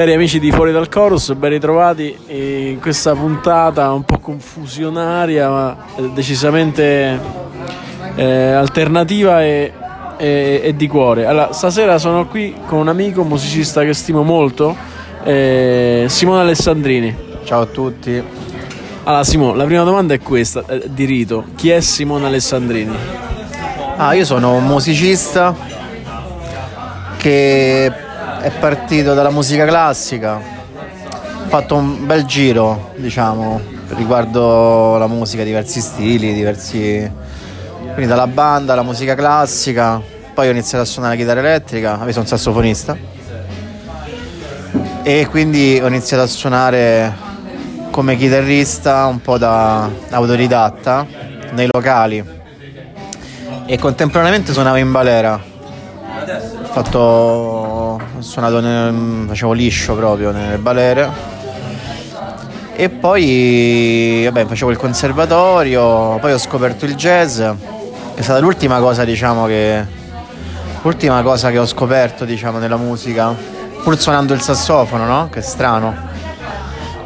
Cari amici di Fuori dal Chorus, ben ritrovati in questa puntata un po' confusionaria ma decisamente eh, alternativa e, e, e, di cuore. Allora, stasera sono qui con un amico, un musicista che stimo molto, eh, Simone Alessandrini. Ciao a tutti. Allora Simone, la prima domanda è questa, eh, di rito. Chi è Simone Alessandrini? Ah, io sono un musicista che è partito dalla musica classica, ho fatto un bel giro, diciamo, riguardo la musica, diversi stili, diversi... quindi dalla banda alla musica classica, poi ho iniziato a suonare la chitarra elettrica, sono un sassofonista. E quindi ho iniziato a suonare come chitarrista un po' da autodidatta nei locali. E contemporaneamente suonavo in balera. Ho fatto ho suonato nel, facevo liscio proprio nelle balere e poi vabbè, facevo il conservatorio, poi ho scoperto il jazz, è stata l'ultima cosa diciamo che l'ultima cosa che ho scoperto diciamo nella musica, pur suonando il sassofono, no? Che strano.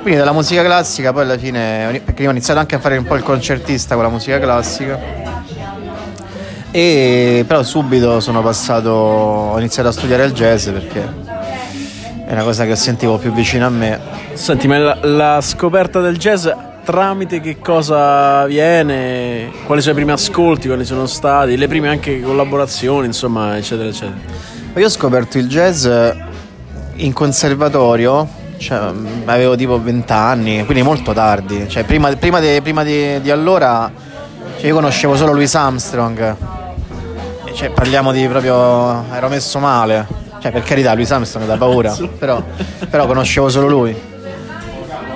Quindi dalla musica classica poi alla fine, perché ho iniziato anche a fare un po' il concertista con la musica classica e però subito sono passato, ho iniziato a studiare il jazz perché è una cosa che sentivo più vicino a me. Senti, ma la, la scoperta del jazz tramite che cosa viene? Quali sono i primi ascolti, quali sono stati, le prime anche collaborazioni, insomma, eccetera, eccetera. Io ho scoperto il jazz in conservatorio, cioè, avevo tipo 20 anni, quindi molto tardi. Cioè, prima, prima, di, prima di, di, allora cioè, io conoscevo solo Louis Armstrong cioè, parliamo di proprio. ero messo male. Cioè, per carità, lui Armstrong da paura. però, però conoscevo solo lui.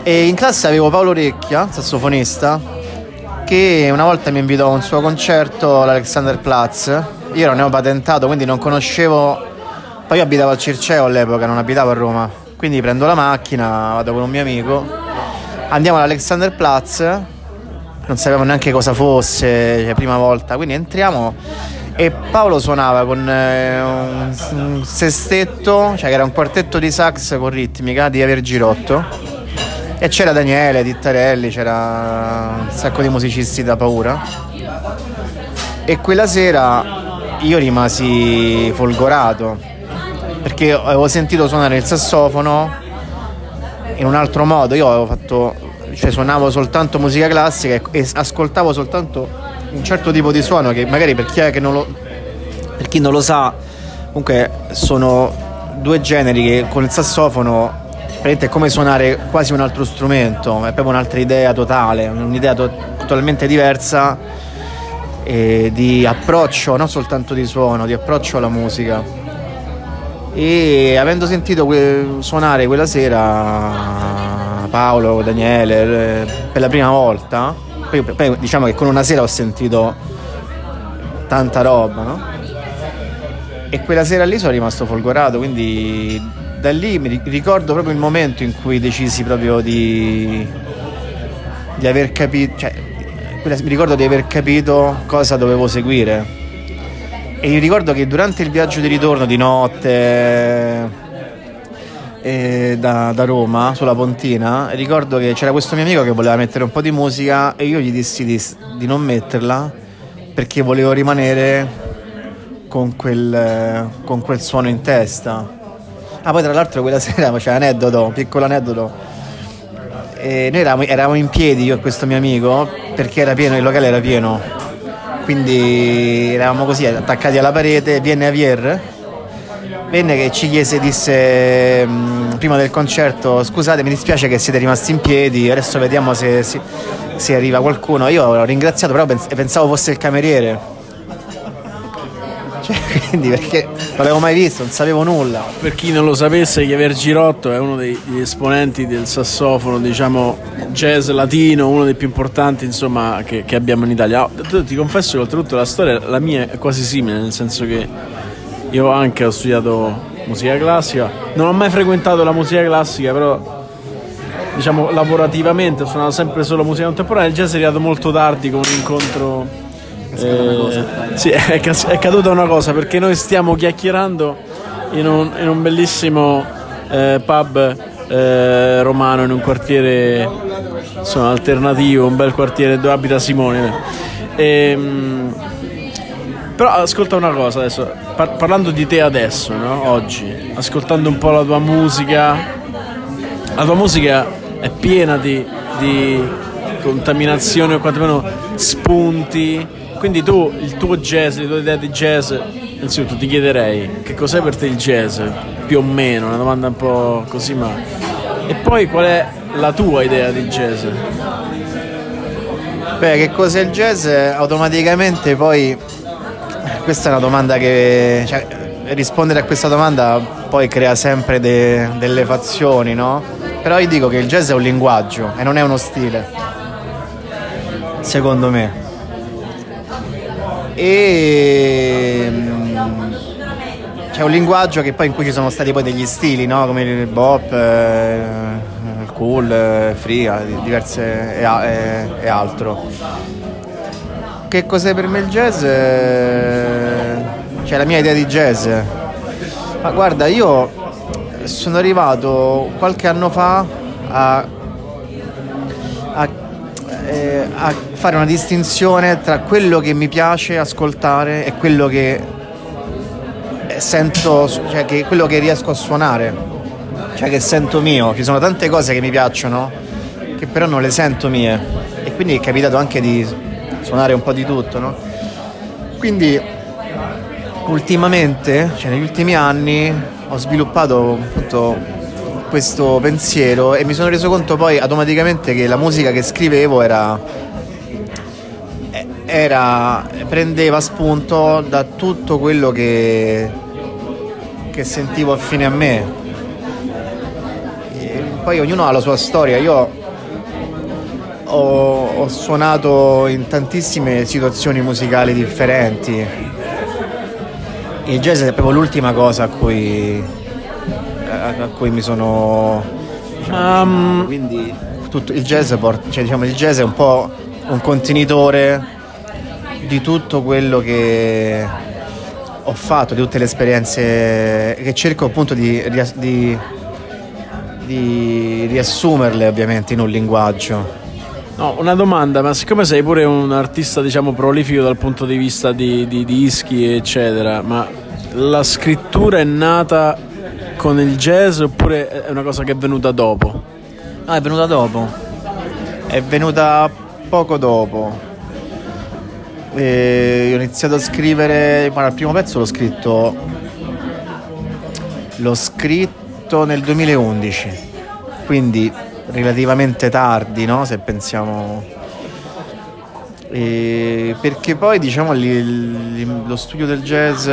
E in classe avevo Paolo Recchia, sassofonista, che una volta mi invitò a un suo concerto all'Alexander Platz. Io ero neopatentato, quindi non conoscevo. Poi io abitavo al Circeo all'epoca, non abitavo a Roma. Quindi prendo la macchina, vado con un mio amico, andiamo all'Alexander Platz, non sapevamo neanche cosa fosse, cioè prima volta, quindi entriamo e Paolo suonava con eh, un, un, sestetto, cioè che era un quartetto di sax con ritmica di Aver Girotto. E c'era Daniele, Dittarelli, c'era un sacco di musicisti da paura. E quella sera io rimasi folgorato perché avevo sentito suonare il sassofono in un altro modo, io avevo fatto, cioè suonavo soltanto musica classica e ascoltavo soltanto un certo tipo di suono che magari per chi, lo, per chi non lo sa, comunque sono due generi che con il sassofono è come suonare quasi un altro strumento, è proprio un'altra idea totale, un'idea to- totalmente diversa eh, di approccio, non soltanto di suono, di approccio alla musica. E avendo sentito que- suonare quella sera Paolo, Daniele, eh, per la prima volta, poi, poi, diciamo che con una sera ho sentito tanta roba, no? E quella sera lì sono rimasto folgorato, quindi da lì mi ricordo proprio il momento in cui decisi proprio di, di aver capito, cioè, mi ricordo di aver capito cosa dovevo seguire. E mi ricordo che durante il viaggio di ritorno di notte eh, da, da, Roma sulla Pontina ricordo che c'era questo mio amico che voleva mettere un po' di musica e io gli dissi di, di non metterla perché volevo rimanere con quel, con quel suono in testa. Ah, poi tra l'altro quella sera c'è un aneddoto, un piccolo aneddoto. E noi eravamo, eravamo, in piedi io e questo mio amico perché era pieno, il locale era pieno. Quindi eravamo così attaccati alla parete, viene Javier venne che ci chiese, disse mh, mm, prima del concerto, scusate mi dispiace che siete rimasti in piedi, adesso vediamo se, se, se arriva qualcuno. Io l'ho ringraziato, però pensavo fosse il cameriere. Cioè, quindi perché non l'avevo mai visto, non sapevo nulla. Per chi non lo sapesse, Chiaver Girotto è uno degli esponenti del sassofono, diciamo, jazz latino, uno dei più importanti, insomma, che, che abbiamo in Italia. Oh, ti confesso che oltretutto la storia, la mia è quasi simile, nel senso che io anche ho studiato musica classica, non ho mai frequentato la musica classica, però diciamo lavorativamente ho suonato sempre solo musica contemporanea, il jazz è arrivato molto tardi con un incontro eh, sì, è, è, caduta una cosa perché noi stiamo chiacchierando in un, in un bellissimo eh, pub eh, romano in un quartiere insomma, alternativo, un bel quartiere dove abita Simone. E, ehm, però ascolta una cosa adesso, par- parlando di te adesso, no? oggi, ascoltando un po' la tua musica, la tua musica è piena di, di contaminazione o quantomeno spunti quindi tu, il tuo jazz, le tue idee di jazz, innanzitutto ti chiederei che cos'è per te il jazz, più o meno, una domanda un po' così, ma... E poi qual è la tua idea di jazz? Beh, che cos'è il jazz? Automaticamente poi... Questa è una domanda che... Cioè, rispondere a questa domanda poi crea sempre de... delle fazioni, no? Però io dico che il jazz è un linguaggio e non è uno stile. Secondo me e mm, c'è un linguaggio che poi in cui ci sono stati poi degli stili, no? come il bop, eh, il cool, eh, free, diverse e, e, e, altro. Che cos'è per me il jazz? Eh, cioè la mia idea di jazz. Ma guarda, io sono arrivato qualche anno fa a, a eh, a fare una distinzione tra quello che mi piace ascoltare e quello che sento, cioè che quello che riesco a suonare, cioè che sento mio. Ci sono tante cose che mi piacciono, che però non le sento mie. E quindi è capitato anche di suonare un po' di tutto, no? Quindi ultimamente, cioè negli ultimi anni, ho sviluppato appunto questo pensiero e mi sono reso conto poi automaticamente che la musica che scrivevo era, era prendeva spunto da tutto quello che, che sentivo affine a me. E poi ognuno ha la sua storia. Io ho, ho suonato in tantissime situazioni musicali differenti. Il jazz è proprio l'ultima cosa a cui a, cui mi sono um, quindi tutto, il jazz porta, cioè, diciamo, il jazz è un po' un contenitore di tutto quello che ho fatto, di tutte le esperienze che cerco appunto di, di, di riassumerle ovviamente in un linguaggio. No, una domanda, ma siccome sei pure un artista diciamo prolifico dal punto di vista di, di dischi eccetera, ma la scrittura è nata con il jazz oppure è una cosa che è venuta dopo? No, è venuta dopo. È venuta poco dopo. E ho iniziato a scrivere, ma il primo pezzo l'ho scritto l'ho scritto nel 2011. Quindi relativamente tardi, no? Se pensiamo e perché poi diciamo lo studio del jazz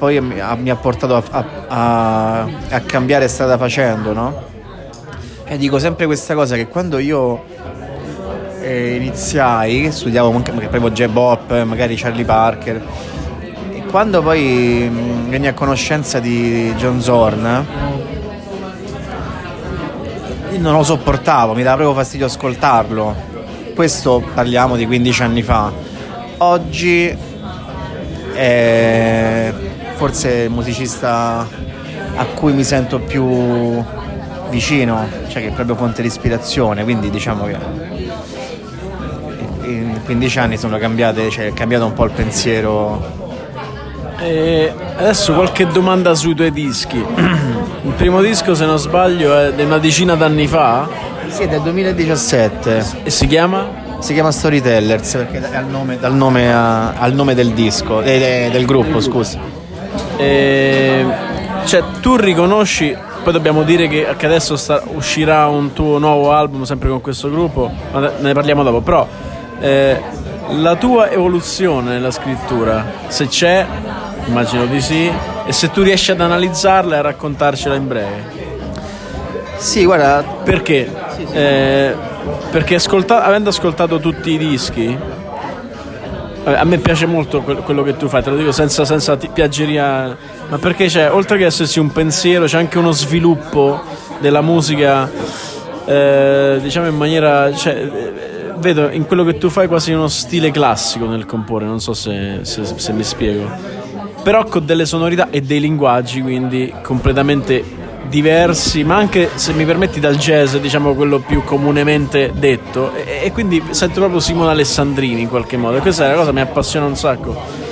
poi mi ha, portato a, a, a, cambiare strada facendo, no? E dico sempre questa cosa che quando io eh, iniziai, studiavo anche proprio J. Bop, magari Charlie Parker, e quando poi mh, venni a conoscenza di John Zorn, non lo sopportavo, mi dava proprio fastidio ascoltarlo. Questo parliamo di 15 anni fa. Oggi eh, forse il musicista a cui mi sento più vicino, cioè che è proprio fonte di ispirazione, quindi diciamo che in 15 anni sono cambiate, cioè è cambiato un po' il pensiero. E adesso qualche domanda sui tuoi dischi. Il primo disco, se non sbaglio, è di una decina d'anni fa? Sì, è del 2017. E si chiama? Si chiama Storytellers perché è al nome, dal nome a, al nome del disco, eh, del gruppo, scusa. E, cioè, tu riconosci, poi dobbiamo dire che, che adesso sta, uscirà un tuo nuovo album sempre con questo gruppo, ma ne parliamo dopo, però eh, la tua evoluzione nella scrittura, se c'è, immagino di sì, e se tu riesci ad analizzarla e a raccontarcela in breve. Sì, guarda, Perché? Eh, perché ascolta- avendo ascoltato tutti i dischi, eh, a me piace molto que- quello che tu fai, te lo dico senza, senza piaggeria, ma perché c'è, oltre che essersi un pensiero, c'è anche uno sviluppo della musica, eh, diciamo in maniera... Cioè, eh, vedo in quello che tu fai quasi uno stile classico nel comporre, non so se, se- se mi spiego, però con delle sonorità e dei linguaggi quindi completamente diversi, ma anche se mi permetti dal jazz, diciamo quello più comunemente detto, e, e quindi sento proprio Simone Alessandrini in qualche modo, e questa è una cosa che mi appassiona un sacco.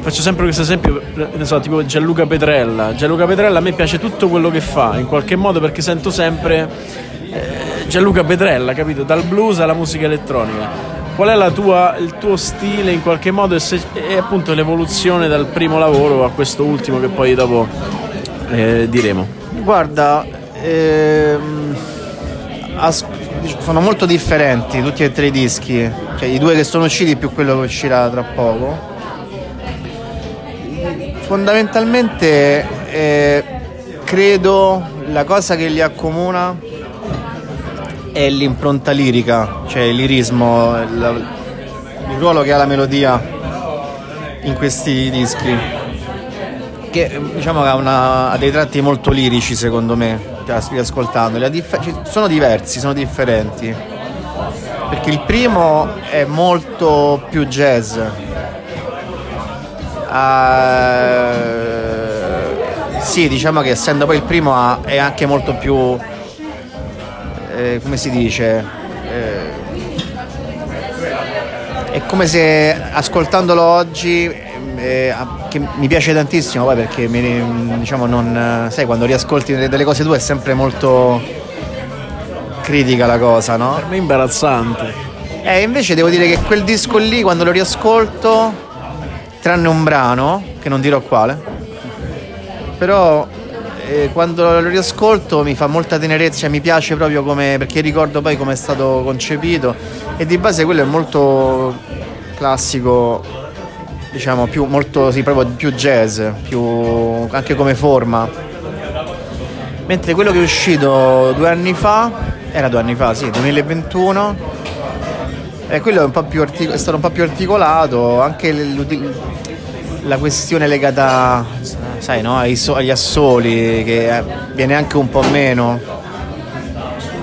Faccio sempre questo esempio, ne so, tipo Gianluca Petrella. Gianluca Petrella a me piace tutto quello che fa, in qualche modo, perché sento sempre eh, Gianluca Petrella, capito? Dal blues alla musica elettronica. Qual è tua, il tuo stile in qualche modo e, se- e appunto l'evoluzione dal primo lavoro a questo ultimo che poi dopo eh, diremo. guarda, ehm, as- sono molto differenti tutti e tre i dischi, cioè i due che sono usciti più quello che uscirà tra poco. Fondamentalmente eh, credo la cosa che li accomuna è l'impronta lirica, cioè il lirismo, il, il ruolo che ha la melodia in questi dischi che diciamo ha, una- ha dei tratti molto lirici secondo me as- riascoltandoli. La dif- ci- sono diversi sono differenti. Perché il primo è molto più jazz. Ah, sì diciamo che essendo poi il primo è anche molto più eh, come si dice eh, è come se ascoltandolo oggi eh, che mi piace tantissimo poi perché mi- diciamo non sai quando riascolti delle, cose tue è sempre molto critica la cosa no? Per me è imbarazzante. E invece devo dire che quel disco lì quando lo riascolto tranne un brano che non dirò quale però eh, quando lo riascolto mi fa molta tenerezza mi piace proprio come perché ricordo poi come è stato concepito. E di base quello è molto classico diciamo più molto sì proprio più jazz più anche come forma. Mentre quello che è uscito due anni fa era due anni fa sì 2021 e quello è, è stato un po' più articolato anche la questione legata sai no ai so- agli assoli che eh, viene anche un po' meno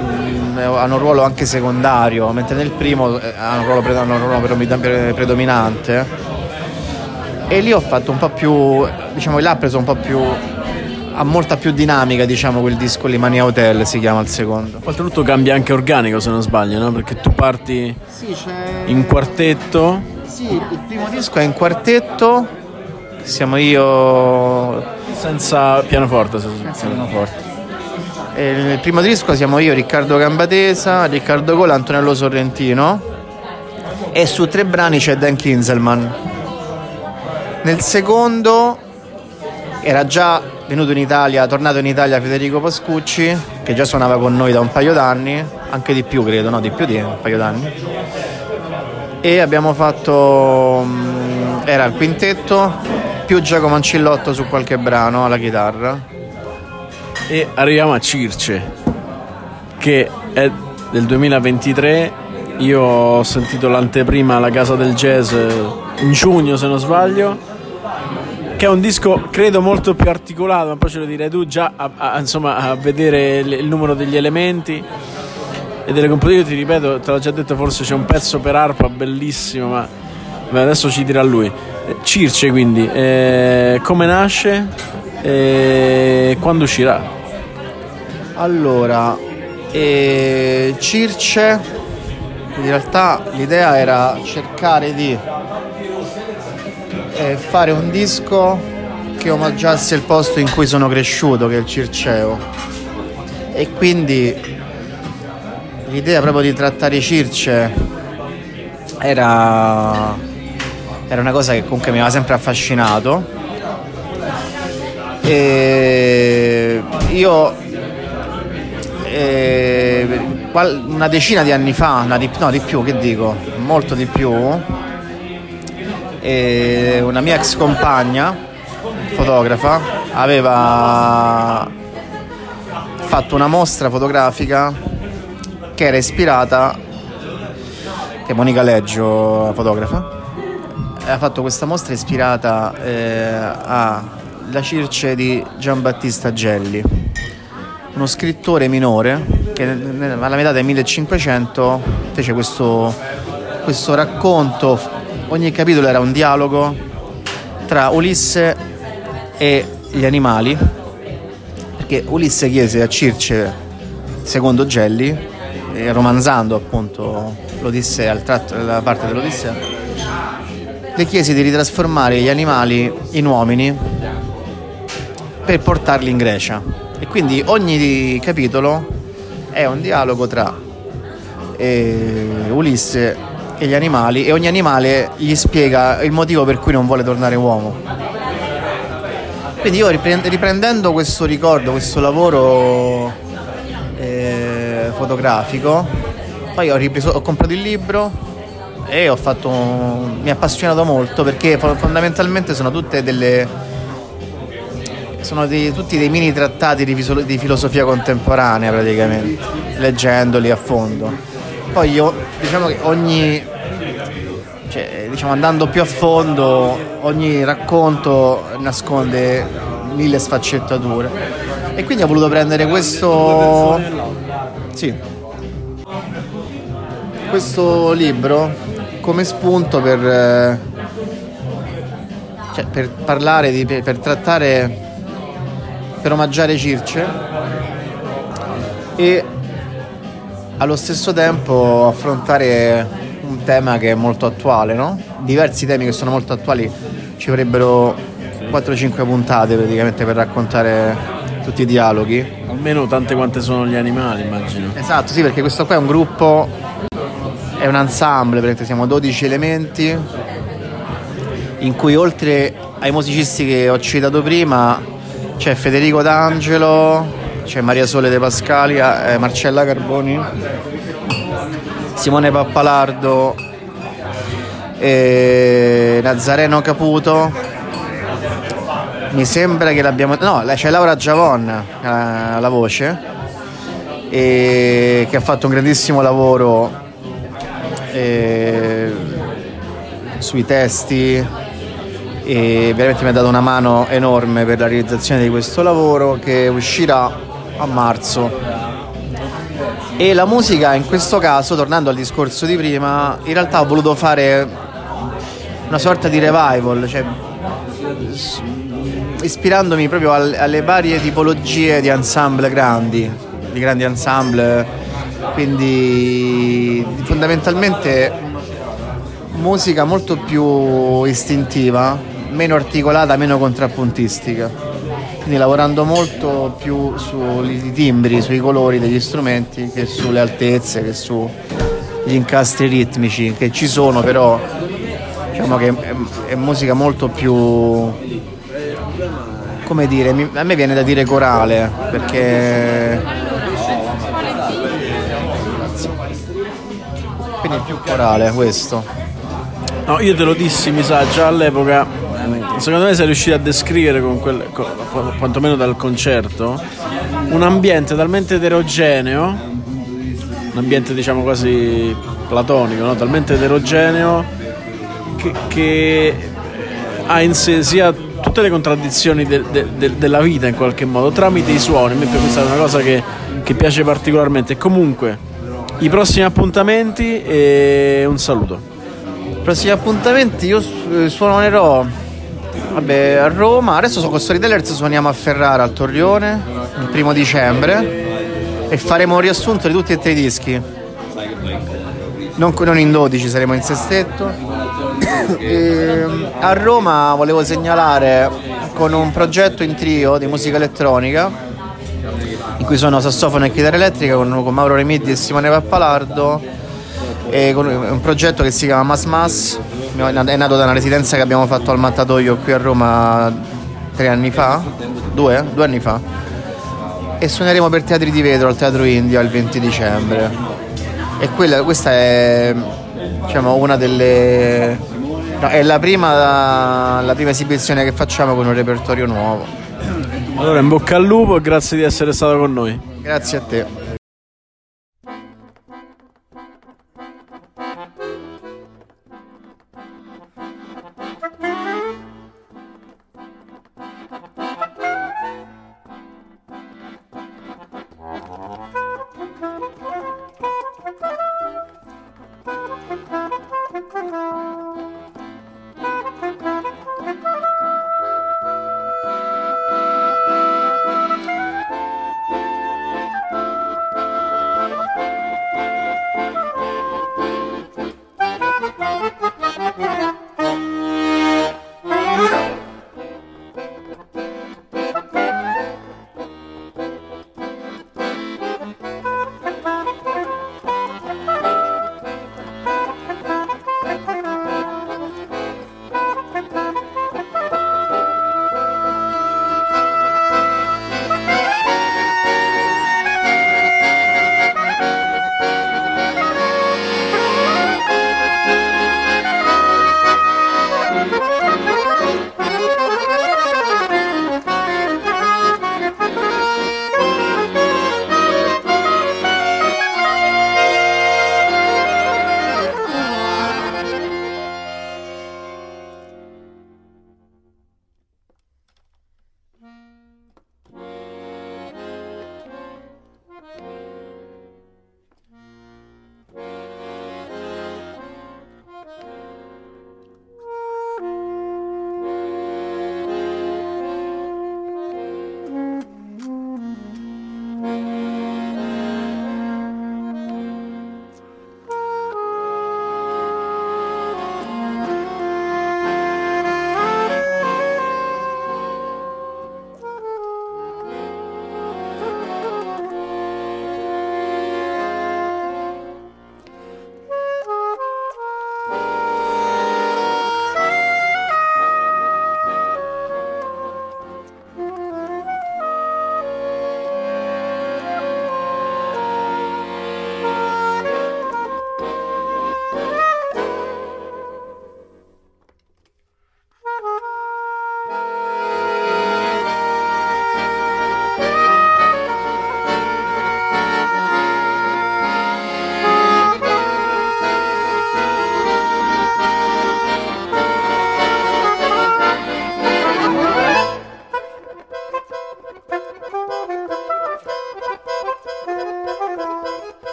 Mm, hanno un ruolo anche secondario mentre nel primo eh, hanno un ruolo, pre- hanno un ruolo predomin- pre- predominante e lì ho fatto un po' più diciamo là ha preso un po' più ha molta più dinamica diciamo quel disco lì Mania Hotel si chiama il secondo Oltretutto cambia anche organico se non sbaglio, no? Perché tu parti in quartetto, Sì, il primo disco è in quartetto. Siamo io. senza pianoforte. Se, se e Il primo disco siamo io, Riccardo Gambatesa, Riccardo Cola, Antonello Sorrentino. E su tre brani c'è Dan Kinselman. Nel secondo era già venuto in Italia, tornato in Italia Federico Pascucci, che già suonava con noi da un paio d'anni, anche di più credo, no, di più di un paio d'anni. E abbiamo fatto. mm, era il quintetto, più Giacomo Ancillotto su qualche brano alla chitarra. E arriviamo a Circe, che è del 2023. Io ho sentito l'anteprima alla Casa del Jazz in giugno, se non sbaglio. Che è un disco credo molto più articolato, ma poi ce lo direi tu già a, a- insomma, a vedere il, il numero degli elementi e delle composizioni. Io ti ripeto, te l'ho già detto, forse c'è un pezzo per arpa bellissimo, ma ma adesso ci dirà lui. Eh, Circe, quindi, eh, come nasce e quando uscirà? Allora, eh, Circe, in realtà l'idea era cercare di eh, fare un disco che omaggiasse il posto in cui sono cresciuto, che è il Circeo. E quindi l'idea proprio di trattare Circe era, era una cosa che comunque mi aveva sempre affascinato. E io eh, una decina di anni fa, di, no, di più, che dico, molto di più, una mia ex compagna, fotografa, aveva fatto una mostra fotografica che era ispirata, che Monica Leggio, fotografa, ha fatto questa mostra ispirata eh, alla Circe di Giambattista Gelli, uno scrittore minore che alla metà del 1500 fece questo, questo racconto, ogni capitolo era un dialogo tra Ulisse e gli animali, perché Ulisse chiese a Circe, secondo Gelli, romanzando appunto l'Odissea, il tratto, la parte dell'Odissea, le chiesi di ritrasformare gli animali in uomini per portarli in Grecia. E quindi ogni capitolo è un dialogo tra eh, Ulisse e gli animali e ogni animale gli spiega il motivo per cui non vuole tornare uomo. Quindi io riprendendo questo ricordo, questo lavoro eh, fotografico, poi ho, ripreso, ho comprato il libro, e fatto mi ha appassionato molto perché fondamentalmente sono tutte delle sono dei, tutti dei mini trattati di, di, filosofia contemporanea praticamente leggendoli a fondo. Poi io diciamo che ogni cioè, diciamo andando più a fondo ogni racconto nasconde mille sfaccettature. E quindi ho voluto prendere questo sì. Questo libro come spunto per, eh, cioè, per parlare, di, per, per trattare, per omaggiare Circe e allo stesso tempo affrontare un tema che è molto attuale, no? Diversi temi che sono molto attuali ci vorrebbero 4-5 puntate praticamente per raccontare tutti i dialoghi. Almeno tante quante sono gli animali, immagino. Esatto, sì, perché questo qua è un gruppo è un ensemble, perché siamo 12 elementi in cui oltre ai musicisti che ho citato prima c'è Federico D'Angelo, c'è Maria Sole De Pascali, eh, Marcella Carboni, Simone Pappalardo, eh, Nazareno Caputo. Mi sembra che l'abbiamo. No, c'è Laura Giavon eh, alla voce, che ha fatto un grandissimo lavoro eh, sui testi e veramente mi ha dato una mano enorme per la realizzazione di questo lavoro che uscirà a marzo. E la musica in questo caso, tornando al discorso di prima, in realtà ho voluto fare una sorta di revival, cioè ispirandomi proprio alle varie tipologie di ensemble grandi, di grandi ensemble quindi fondamentalmente musica molto più istintiva, meno articolata, meno contrappuntistica. Quindi lavorando molto più sui timbri, sui colori degli strumenti che sulle altezze, che sugli incastri ritmici che ci sono, però diciamo che è, è musica molto più come dire, a me viene da dire corale perché quindi più corale questo. No, io te lo dissi, mi sa, già all'epoca. Secondo me sei riuscito a descrivere, con quel, con, quantomeno dal concerto, un ambiente talmente eterogeneo, un ambiente diciamo quasi platonico, no? talmente eterogeneo che, che, ha in sé sia tutte le contraddizioni de, de, de, della vita in qualche modo tramite i suoni. A me questa è una cosa che, che piace particolarmente. Comunque, i prossimi appuntamenti e un saluto. I prossimi appuntamenti io eh, suonerò vabbè, a Roma, adesso con Storytellers suoniamo a Ferrara al Torrione il primo dicembre e faremo un riassunto di tutti e tre i dischi. Non, non in 12, saremo in sestetto. e, a Roma volevo segnalare con un progetto in trio di musica elettronica cui sono sassofono e chitarra elettrica con, con Mauro Remitti e Simone Pappalardo. E con un progetto che si chiama Mas Mas, è nato da una residenza che abbiamo fatto al Mattatoio qui a Roma tre anni fa, due, due anni fa. E suoneremo per Teatri di Vetro al Teatro India il 20 dicembre. E quella, questa è diciamo, una delle No, è la prima, la prima, esibizione che facciamo con un repertorio nuovo. Allora, in bocca al lupo e grazie di essere stato con noi. Grazie a te.